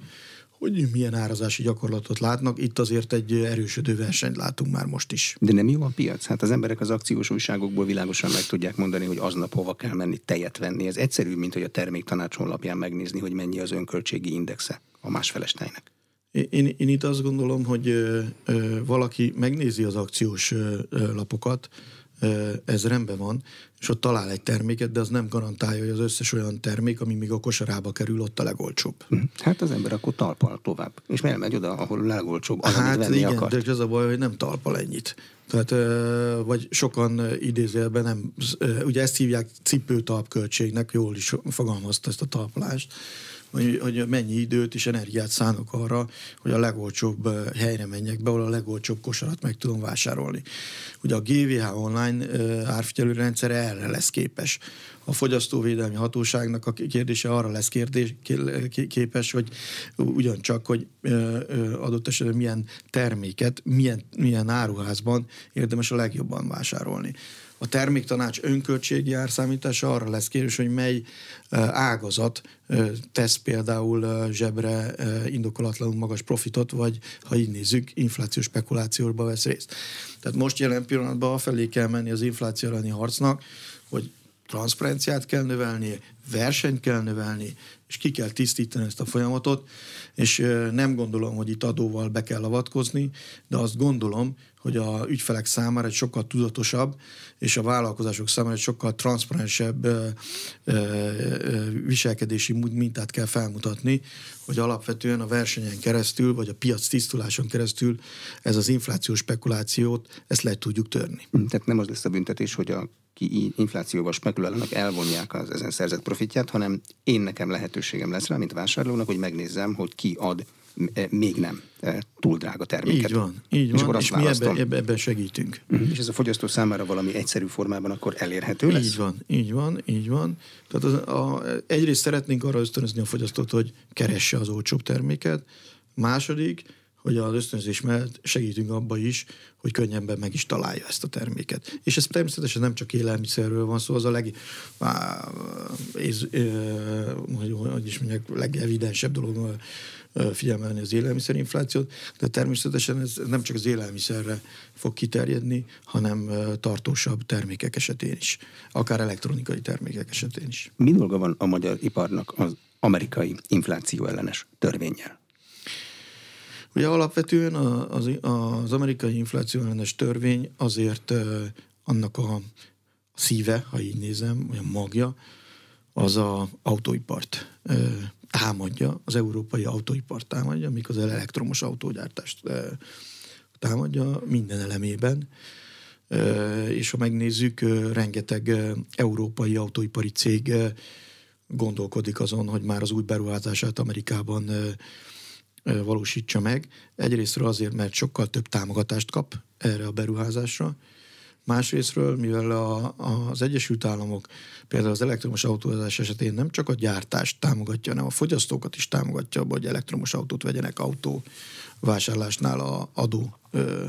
hogy milyen árazási gyakorlatot látnak. Itt azért egy erősödő versenyt látunk már most is. De nem jó a piac? Hát az emberek az akciós újságokból világosan meg tudják mondani, hogy aznap hova kell menni tejet venni. Ez egyszerű, mint hogy a terméktanács honlapján megnézni, hogy mennyi az önköltségi indexe a másfeles tejnek. Én, én itt azt gondolom, hogy ö, ö, valaki megnézi az akciós ö, lapokat, ez rendben van, és ott talál egy terméket, de az nem garantálja, hogy az összes olyan termék, ami még a kosarába kerül, ott a legolcsóbb. Hm. Hát az ember akkor talpal tovább, és miért megy oda, ahol a legolcsóbb, az, hát venni igen, akart. de az a baj, hogy nem talpal ennyit. Tehát, vagy sokan idézőjelben nem, ugye ezt hívják cipőtalp költségnek, jól is fogalmazta ezt a talpalást, hogy, hogy mennyi időt és energiát szánok arra, hogy a legolcsóbb helyre menjek be, ahol a legolcsóbb kosarat meg tudom vásárolni. Ugye a GVH online árfigyelő rendszer erre lesz képes. A fogyasztóvédelmi hatóságnak a kérdése arra lesz kérdés, képes, hogy ugyancsak, hogy adott esetben milyen terméket, milyen, milyen áruházban érdemes a legjobban vásárolni. A terméktanács önköltségi árszámítása arra lesz kérdés, hogy mely ágazat tesz például zsebre indokolatlanul magas profitot, vagy ha így nézzük, inflációs spekulációba vesz részt. Tehát most jelen pillanatban felé kell menni az infláció elleni harcnak, hogy transzparenciát kell növelni, versenyt kell növelni, és ki kell tisztítani ezt a folyamatot, és nem gondolom, hogy itt adóval be kell avatkozni, de azt gondolom, hogy a ügyfelek számára egy sokkal tudatosabb, és a vállalkozások számára egy sokkal transzparensebb viselkedési mintát kell felmutatni, hogy alapvetően a versenyen keresztül, vagy a piac tisztuláson keresztül ez az inflációs spekulációt, ezt le tudjuk törni. Tehát nem az lesz a büntetés, hogy a ki inflációval spekulálnak, elvonják az ezen szerzett profitját, hanem én nekem lehetőségem lesz rá, mint vásárlónak, hogy megnézzem, hogy ki ad még nem túl drága terméket. Így van, így van, és, és mi ebben, ebbe, ebbe segítünk. Uh-huh. És ez a fogyasztó számára valami egyszerű formában akkor elérhető lesz? Így van, így van, így van. Tehát az, a, egyrészt szeretnénk arra ösztönözni a fogyasztót, hogy keresse az olcsóbb terméket, második, hogy az ösztönzés mellett segítünk abba is, hogy könnyebben meg is találja ezt a terméket. És ez természetesen nem csak élelmiszerről van szó, az a leg, á, ez, hogy, hogy is mondják, legevidensebb dolog figyelmelni az élelmiszerinflációt, de természetesen ez nem csak az élelmiszerre fog kiterjedni, hanem tartósabb termékek esetén is, akár elektronikai termékek esetén is. Mi dolga van a magyar iparnak az amerikai infláció ellenes törvényel? Ugye alapvetően az, az amerikai infláció ellenes törvény azért annak a szíve, ha így nézem, a magja, az a autóipart támadja, az európai autóipart támadja, mikor az elektromos autógyártást támadja minden elemében. És ha megnézzük, rengeteg európai autóipari cég gondolkodik azon, hogy már az új beruházását Amerikában valósítsa meg. Egyrésztről azért, mert sokkal több támogatást kap erre a beruházásra, Másrésztről, mivel a, az Egyesült Államok például az elektromos autózás esetén nem csak a gyártást támogatja, hanem a fogyasztókat is támogatja, hogy elektromos autót vegyenek autó vásárlásnál a adó ö,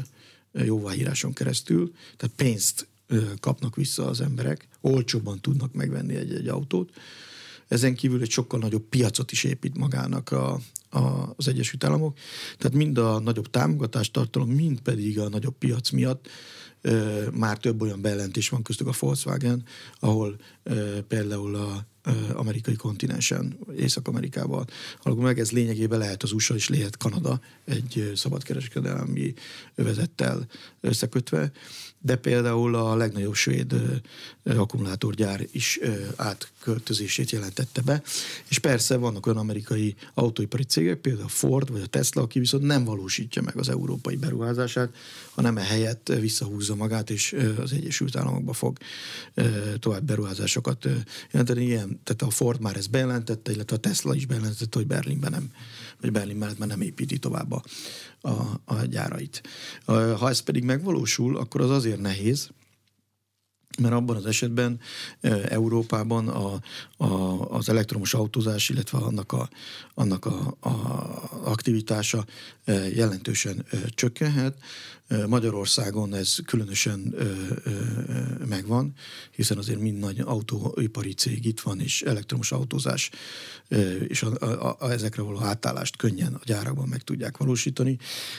jóváíráson keresztül, tehát pénzt ö, kapnak vissza az emberek, olcsóbban tudnak megvenni egy-egy autót. Ezen kívül egy sokkal nagyobb piacot is épít magának a, a, az Egyesült Államok. Tehát mind a nagyobb támogatást tartalom, mind pedig a nagyobb piac miatt már több olyan bejelentés van köztük a Volkswagen, ahol például a amerikai kontinensen, Észak-Amerikában alakul meg. Ez lényegében lehet az USA és lehet Kanada egy szabadkereskedelmi övezettel összekötve, de például a legnagyobb svéd akkumulátorgyár is átköltözését jelentette be, és persze vannak olyan amerikai autóipari cégek, például a Ford vagy a Tesla, aki viszont nem valósítja meg az európai beruházását, hanem ehelyett visszahúzza magát, és az Egyesült Államokba fog tovább beruházásokat jelenteni. Ilyen, tehát a Ford már ezt bejelentette, illetve a Tesla is bejelentette, hogy Berlinben nem, vagy Berlin mellett már nem építi tovább a, a, a gyárait. Ha ez pedig megvalósul, akkor az azért nehéz, mert abban az esetben Európában a, a, az elektromos autózás, illetve annak a, annak a, a aktivitása jelentősen csökkenhet. Magyarországon ez különösen megvan, hiszen azért mind nagy autóipari cég itt van, és elektromos autózás, és a, a, a, ezekre való átállást könnyen a gyárakban meg tudják valósítani.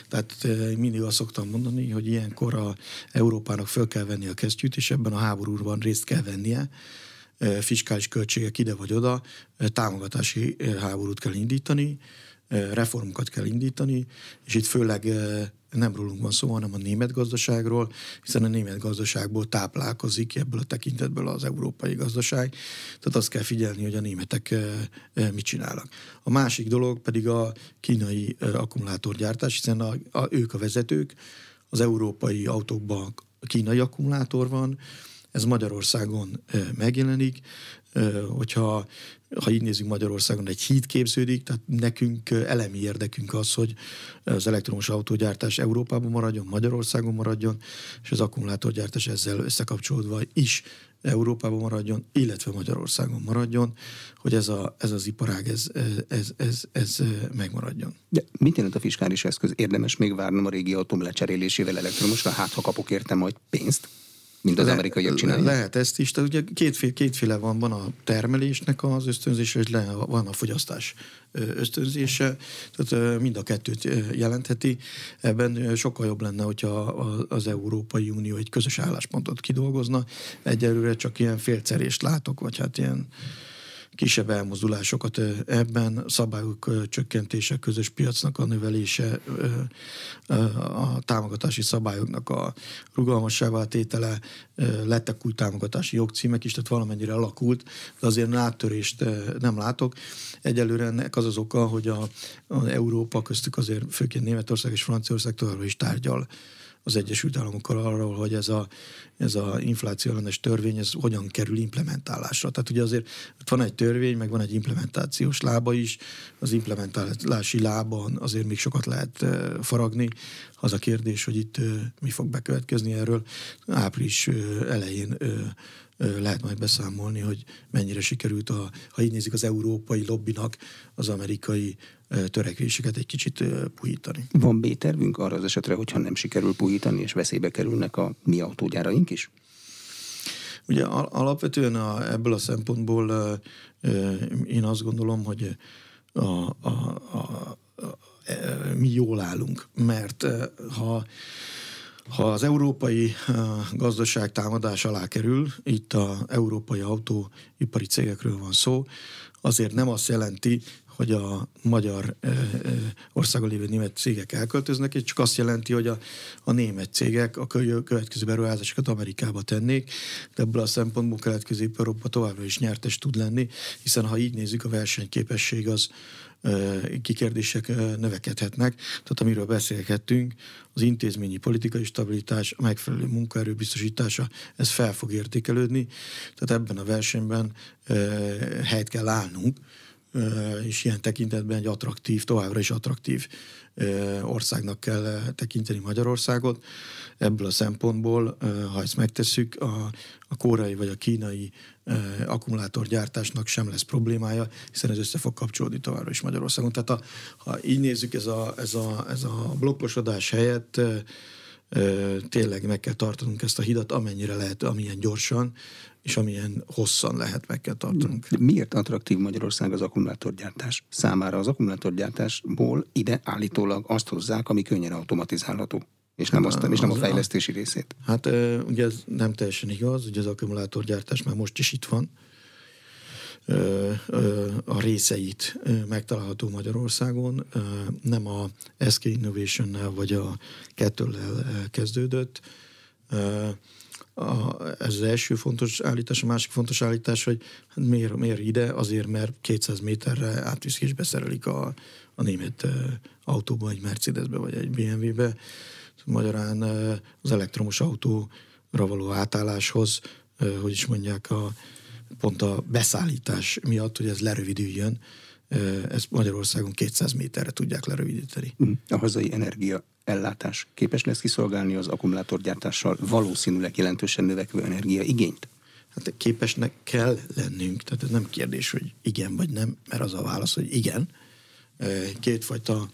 Tehát mindig azt szoktam mondani, hogy ilyenkor a Európának föl kell venni a kesztyűt, és ebben a háborúban részt kell vennie, fiskális költségek ide vagy oda, támogatási háborút kell indítani, reformokat kell indítani, és itt főleg nem rólunk van szó, hanem a német gazdaságról, hiszen a német gazdaságból táplálkozik ebből a tekintetből az európai gazdaság. Tehát azt kell figyelni, hogy a németek mit csinálnak. A másik dolog pedig a kínai akkumulátorgyártás, hiszen a, a, ők a vezetők, az európai autókban kínai akkumulátor van, ez Magyarországon megjelenik, hogyha ha így nézzük Magyarországon, egy híd képződik, tehát nekünk elemi érdekünk az, hogy az elektromos autógyártás Európában maradjon, Magyarországon maradjon, és az akkumulátorgyártás ezzel összekapcsolódva is Európában maradjon, illetve Magyarországon maradjon, hogy ez, a, ez az iparág, ez, ez, ez, ez megmaradjon. De mit jelent a fiskális eszköz? Érdemes még várnom a régi autóm lecserélésével elektromosra, hát ha kapok érte majd pénzt? Mint az Le, amerikaiak csinálják. Lehet ezt is, tehát ugye kétféle, kétféle van, van a termelésnek az ösztönzése, és van a fogyasztás ösztönzése, tehát mind a kettőt jelentheti. Ebben sokkal jobb lenne, hogyha az Európai Unió egy közös álláspontot kidolgozna. Egyelőre csak ilyen félcerést látok, vagy hát ilyen kisebb elmozdulásokat ebben, szabályok csökkentése, közös piacnak a növelése, a támogatási szabályoknak a rugalmassává tétele, lettek új támogatási jogcímek is, tehát valamennyire alakult, de azért áttörést nem látok. Egyelőre ennek az az oka, hogy a, a Európa köztük azért főként Németország és Franciaország továbbra is tárgyal az Egyesült Államokkal arról, hogy ez a, ez a infláció ellenes törvény, ez hogyan kerül implementálásra. Tehát ugye azért van egy törvény, meg van egy implementációs lába is, az implementálási lában azért még sokat lehet faragni. Az a kérdés, hogy itt mi fog bekövetkezni erről. Április elején lehet majd beszámolni, hogy mennyire sikerült, a, ha így nézik az európai lobbinak az amerikai törekvéseket egy kicsit puhítani. Van B-tervünk arra az esetre, hogyha nem sikerül puhítani, és veszélybe kerülnek a mi autógyáraink is? Ugye alapvetően a, ebből a szempontból én azt gondolom, hogy a, a, a, a, mi jól állunk, mert ha ha az európai gazdaság támadás alá kerül, itt a európai autóipari cégekről van szó, azért nem azt jelenti, hogy a magyar e, e, országon lévő német cégek elköltöznek, és csak azt jelenti, hogy a, a német cégek a következő beruházásokat Amerikába tennék, de ebből a szempontból kelet-közép-európa továbbra is nyertes tud lenni, hiszen ha így nézzük, a versenyképesség az kikérdések növekedhetnek. Tehát amiről beszélgettünk, az intézményi politikai stabilitás, a megfelelő munkaerő biztosítása, ez fel fog értékelődni. Tehát ebben a versenyben helyt kell állnunk, és ilyen tekintetben egy attraktív, továbbra is attraktív országnak kell tekinteni Magyarországot. Ebből a szempontból, ha ezt megtesszük, a, a kórai vagy a kínai akkumulátorgyártásnak sem lesz problémája, hiszen ez össze fog kapcsolódni továbbra is Magyarországon. Tehát a, ha így nézzük, ez a, ez a, ez a blokkosodás helyett tényleg meg kell tartanunk ezt a hidat, amennyire lehet, amilyen gyorsan, és amilyen hosszan lehet meg kell tartanunk. Miért attraktív Magyarország az akkumulátorgyártás számára? Az akkumulátorgyártásból ide állítólag azt hozzák, ami könnyen automatizálható. És nem, azt, és nem a fejlesztési részét. Hát ugye ez nem teljesen igaz, ugye az akkumulátorgyártás már most is itt van, a részeit megtalálható Magyarországon. Nem a SK innovation vagy a kettőllel kezdődött. Ez az első fontos állítás, a másik fontos állítás, hogy hát miért, miért ide? Azért, mert 200 méterre átviszik és beszerelik a, a német autóba, egy Mercedesbe vagy egy BMW-be. Magyarán az elektromos autóra való átálláshoz, hogy is mondják, a, pont a beszállítás miatt, hogy ez lerövidüljön, ezt Magyarországon 200 méterre tudják lerövidíteni. Hm. A hazai energia ellátás képes lesz kiszolgálni az akkumulátorgyártással valószínűleg jelentősen növekvő energia igényt? Hát képesnek kell lennünk, tehát ez nem kérdés, hogy igen vagy nem, mert az a válasz, hogy igen. Kétfajta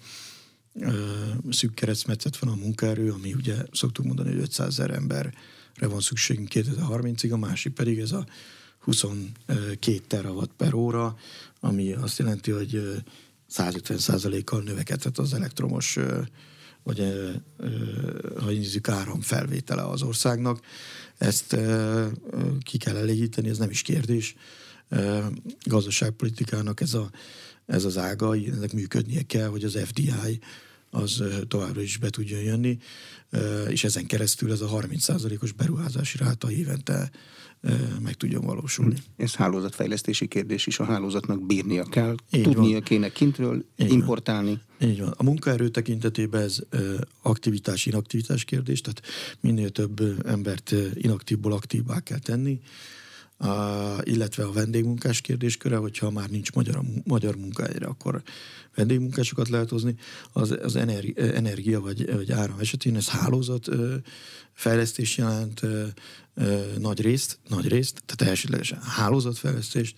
szűk keresztmetszet van a munkaerő, ami ugye szoktuk mondani, hogy 500 ezer emberre van szükségünk 2030-ig, a másik pedig ez a 22 terawatt per óra, ami azt jelenti, hogy 150 kal növekedhet az elektromos vagy ha nézzük áram felvétele az országnak. Ezt ki kell elégíteni, ez nem is kérdés. Gazdaságpolitikának ez, a, ez az ága, ennek működnie kell, hogy az FDI az továbbra is be tudjon jönni, és ezen keresztül ez a 30%-os beruházási ráta évente meg tudjon valósulni. Ez hálózatfejlesztési kérdés is, a hálózatnak bírnia kell, Így tudnia van. kéne kintről Így importálni. Van. Így van. A munkaerő tekintetében ez aktivitás-inaktivitás kérdés, tehát minél több embert inaktívból aktívvá kell tenni, illetve a vendégmunkás kérdésköre, hogyha már nincs magyar, magyar munkahelyre, akkor vendégmunkásokat lehet hozni. Az, az energi, energia vagy, vagy áram esetén ez hálózat fejlesztés jelent nagy részt, nagy részt, tehát elsődlegesen hálózatfejlesztést,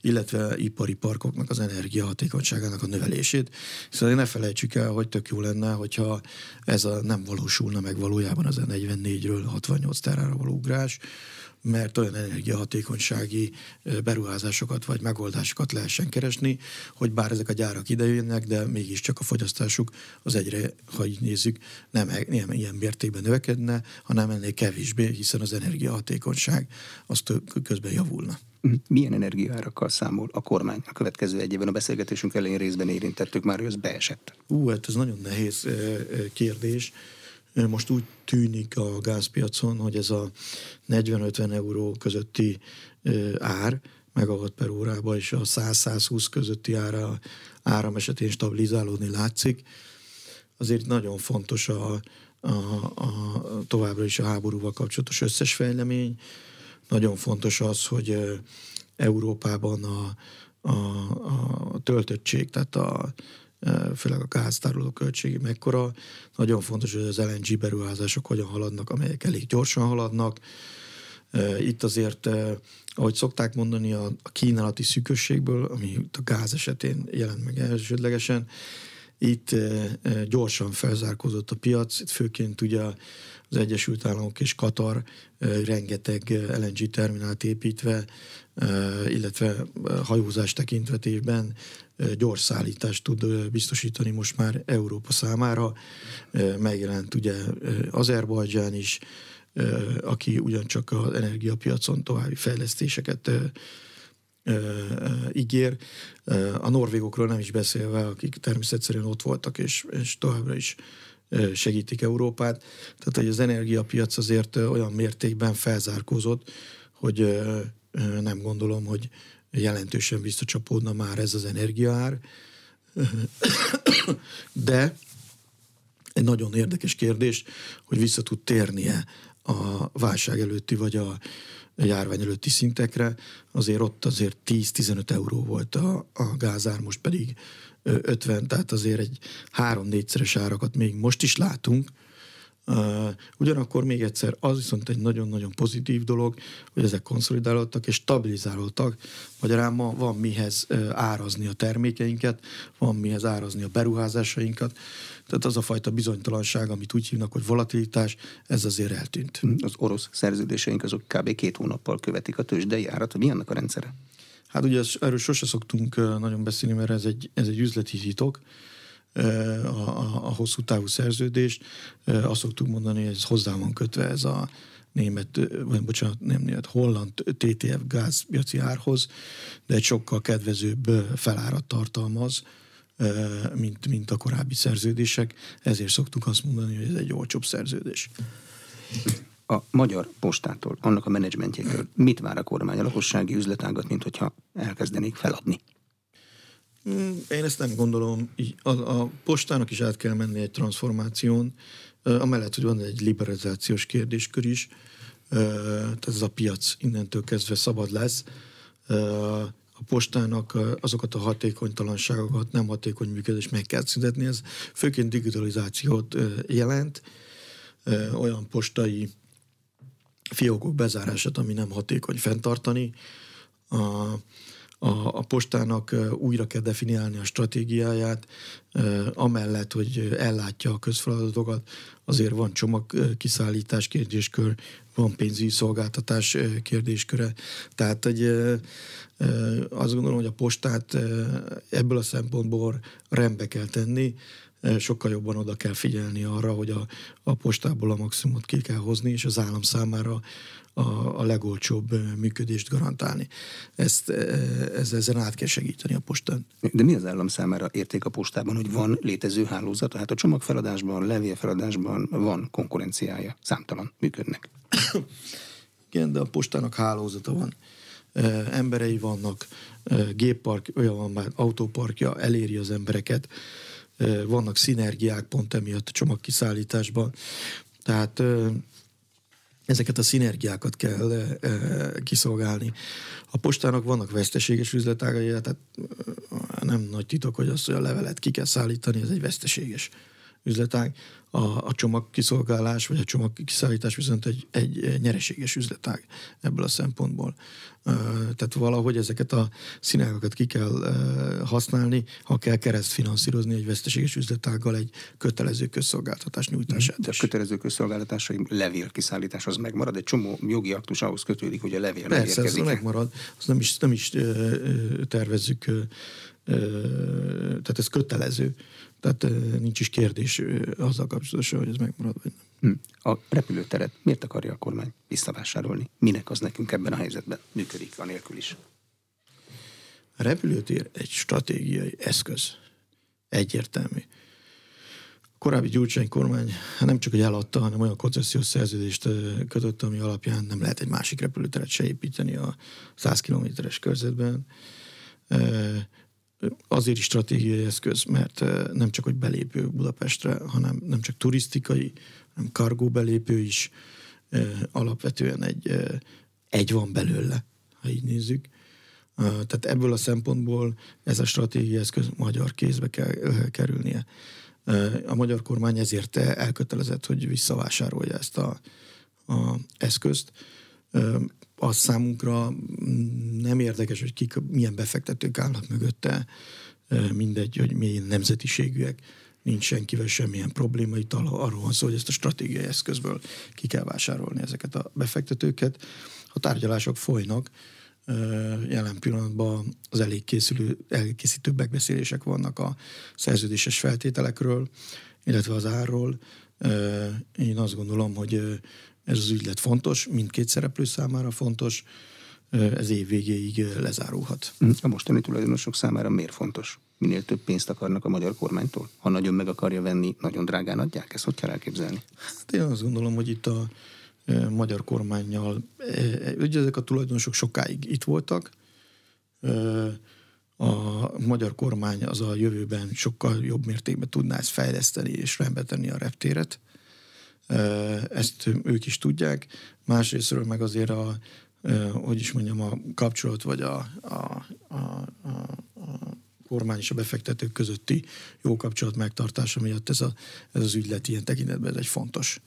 illetve ipari parkoknak az energiahatékonyságának a növelését. Szóval ne felejtsük el, hogy tök jó lenne, hogyha ez a, nem valósulna meg valójában az a 44-ről 68 terára való ugrás, mert olyan energiahatékonysági beruházásokat vagy megoldásokat lehessen keresni, hogy bár ezek a gyárak idejönnek, de mégiscsak a fogyasztásuk az egyre, ha így nézzük, nem, nem ilyen mértékben növekedne, hanem ennél kevésbé, hiszen az energiahatékonyság az közben javulna. Milyen energiárakkal számol a kormány a következő egy évben? A beszélgetésünk elején részben érintettük már, hogy ez beesett. Ú, hát ez nagyon nehéz kérdés. Most úgy tűnik a gázpiacon, hogy ez a 40-50 euró közötti ár, megawatt per órába, és a 100-120 közötti ára, áram esetén stabilizálódni látszik. Azért nagyon fontos a, a, a, továbbra is a háborúval kapcsolatos összes fejlemény. Nagyon fontos az, hogy Európában a, a, a töltöttség, tehát a, főleg a gáztároló költségi mekkora. Nagyon fontos, hogy az LNG beruházások hogyan haladnak, amelyek elég gyorsan haladnak. Itt azért, ahogy szokták mondani, a, kínálati szűkösségből, ami a gáz esetén jelent meg elsődlegesen, itt gyorsan felzárkózott a piac, itt főként ugye az Egyesült Államok és Katar rengeteg LNG terminált építve, illetve hajózás tekintvetében gyors szállítást tud biztosítani most már Európa számára. Megjelent ugye Azerbajdzsán is, aki ugyancsak az energiapiacon további fejlesztéseket ígér. A norvégokról nem is beszélve, akik természetesen ott voltak, és, és továbbra is segítik Európát. Tehát, hogy az energiapiac azért olyan mértékben felzárkózott, hogy nem gondolom, hogy jelentősen visszacsapódna már ez az energiaár. De egy nagyon érdekes kérdés, hogy vissza tud térnie a válság előtti vagy a járvány előtti szintekre, azért ott azért 10-15 euró volt a, a gázár, most pedig 50, tehát azért egy három-négyszeres árakat még most is látunk, ugyanakkor még egyszer, az viszont egy nagyon-nagyon pozitív dolog, hogy ezek konszolidálódtak és stabilizálódtak. Magyarán ma van mihez árazni a termékeinket, van mihez árazni a beruházásainkat. Tehát az a fajta bizonytalanság, amit úgy hívnak, hogy volatilitás, ez azért eltűnt. Az orosz szerződéseink azok kb. két hónappal követik a tőzsdei árat. Mi annak a rendszere? Hát ugye erről sose szoktunk nagyon beszélni, mert ez egy, ez egy üzleti hitok a, a, a hosszú távú szerződést. Azt szoktuk mondani, hogy ez hozzá van kötve ez a német, vagy bocsánat, nem német, holland TTF gázpiaci árhoz, de egy sokkal kedvezőbb felárat tartalmaz, mint, mint a korábbi szerződések. Ezért szoktuk azt mondani, hogy ez egy olcsóbb szerződés. A magyar postától, annak a menedzsmentjétől mit vár a kormány a lakossági üzletágat, mint hogyha elkezdenék feladni? Hmm, én ezt nem gondolom. A, a postának is át kell menni egy transformáción, amellett, hogy van egy liberalizációs kérdéskör is, tehát ez a piac innentől kezdve szabad lesz. A postának azokat a hatékonytalanságokat, nem hatékony működés meg kell szüntetni. Ez főként digitalizációt jelent, olyan postai fiókok bezárását, ami nem hatékony fenntartani. A, a, a postának újra kell definiálni a stratégiáját, amellett, hogy ellátja a közfeladatokat, azért van csomag kiszállítás kérdéskör, van pénzügyi szolgáltatás kérdésköre. Tehát egy, azt gondolom, hogy a postát ebből a szempontból rendbe kell tenni, sokkal jobban oda kell figyelni arra, hogy a, a postából a maximumot ki kell hozni, és az állam számára a, a legolcsóbb működést garantálni. Ezt, ez, ezen át kell segíteni a postán. De mi az állam számára érték a postában, hogy van létező hálózat? Tehát a csomagfeladásban, levélfeladásban van konkurenciája, számtalan működnek. Igen, de a postának hálózata van. Emberei vannak, géppark, olyan van már, autóparkja, eléri az embereket, vannak szinergiák pont emiatt a csomagkiszállításban. Tehát ezeket a szinergiákat kell kiszolgálni. A postának vannak veszteséges üzletágai, tehát nem nagy titok, hogy azt, hogy a levelet ki kell szállítani, ez egy veszteséges üzletág. A, a csomagkiszolgálás vagy a csomagkiszállítás viszont egy, egy nyereséges üzletág ebből a szempontból. Tehát valahogy ezeket a színágokat ki kell használni, ha kell kereszt finanszírozni egy veszteséges üzletággal egy kötelező közszolgáltatás nyújtását. De a kötelező közszolgáltatásai levél kiszállítás az megmarad, egy csomó jogi aktus ahhoz kötődik, hogy a levél Persze, ez megmarad, azt nem is, nem is tervezzük, tehát ez kötelező. Tehát nincs is kérdés azzal kapcsolatosan, hogy ez megmarad, vagy nem. Hm. A repülőteret miért akarja a kormány visszavásárolni? Minek az nekünk ebben a helyzetben működik, anélkül is? A repülőtér egy stratégiai eszköz. Egyértelmű. A korábbi Gyurcsány kormány nem csak, hogy eladta, hanem olyan koncesziós szerződést kötött, ami alapján nem lehet egy másik repülőteret se építeni a 100 kilométeres körzetben azért is stratégiai eszköz, mert nem csak, hogy belépő Budapestre, hanem nem csak turisztikai hanem kargó belépő is, alapvetően egy, egy van belőle, ha így nézzük. Tehát ebből a szempontból ez a stratégiai eszköz magyar kézbe kell kerülnie. A magyar kormány ezért elkötelezett, hogy visszavásárolja ezt a, a eszközt. Az számunkra nem érdekes, hogy kik, milyen befektetők állnak mögötte, mindegy, hogy milyen nemzetiségűek, nincs senkivel semmilyen probléma, itt arról van szó, hogy ezt a stratégiai eszközből ki kell vásárolni ezeket a befektetőket. A tárgyalások folynak, jelen pillanatban az elég készülő, elkészítő megbeszélések vannak a szerződéses feltételekről, illetve az árról. Én azt gondolom, hogy ez az ügylet fontos, mindkét szereplő számára fontos, ez év végéig lezárulhat. A mostani tulajdonosok számára miért fontos? Minél több pénzt akarnak a magyar kormánytól? Ha nagyon meg akarja venni, nagyon drágán adják? Ezt hogy kell elképzelni? Hát én azt gondolom, hogy itt a magyar kormányjal, ugye ezek a tulajdonosok sokáig itt voltak, a magyar kormány az a jövőben sokkal jobb mértékben tudná ezt fejleszteni és rendbe tenni a reptéret. Ezt ők is tudják. Másrésztről meg azért a, hogy is mondjam, a kapcsolat vagy a, a, a, a, a kormány és a befektetők közötti jó kapcsolat megtartása miatt ez, a, ez az ügylet ilyen tekintetben ez egy fontos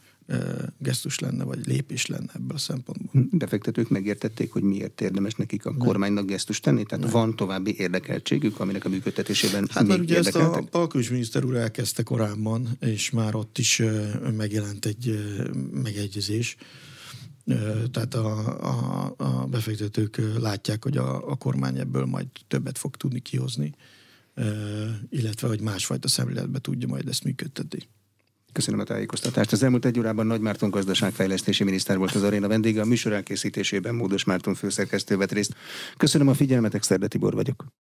gesztus lenne, vagy lépés lenne ebből a szempontból. Befektetők megértették, hogy miért érdemes nekik a kormánynak gesztust tenni? Tehát Nem. van további érdekeltségük, aminek a működtetésében Hát már ugye ezt a Palkus miniszter úr elkezdte korábban, és már ott is megjelent egy megegyezés. Tehát a, a, a befektetők látják, hogy a, a kormány ebből majd többet fog tudni kihozni, illetve hogy másfajta szemléletbe tudja majd ezt működtetni. Köszönöm a tájékoztatást. Az elmúlt egy órában Nagy Márton gazdaságfejlesztési miniszter volt az aréna vendége. A műsor elkészítésében Módos Márton főszerkesztő vett részt. Köszönöm a figyelmet, Exterde Tibor vagyok.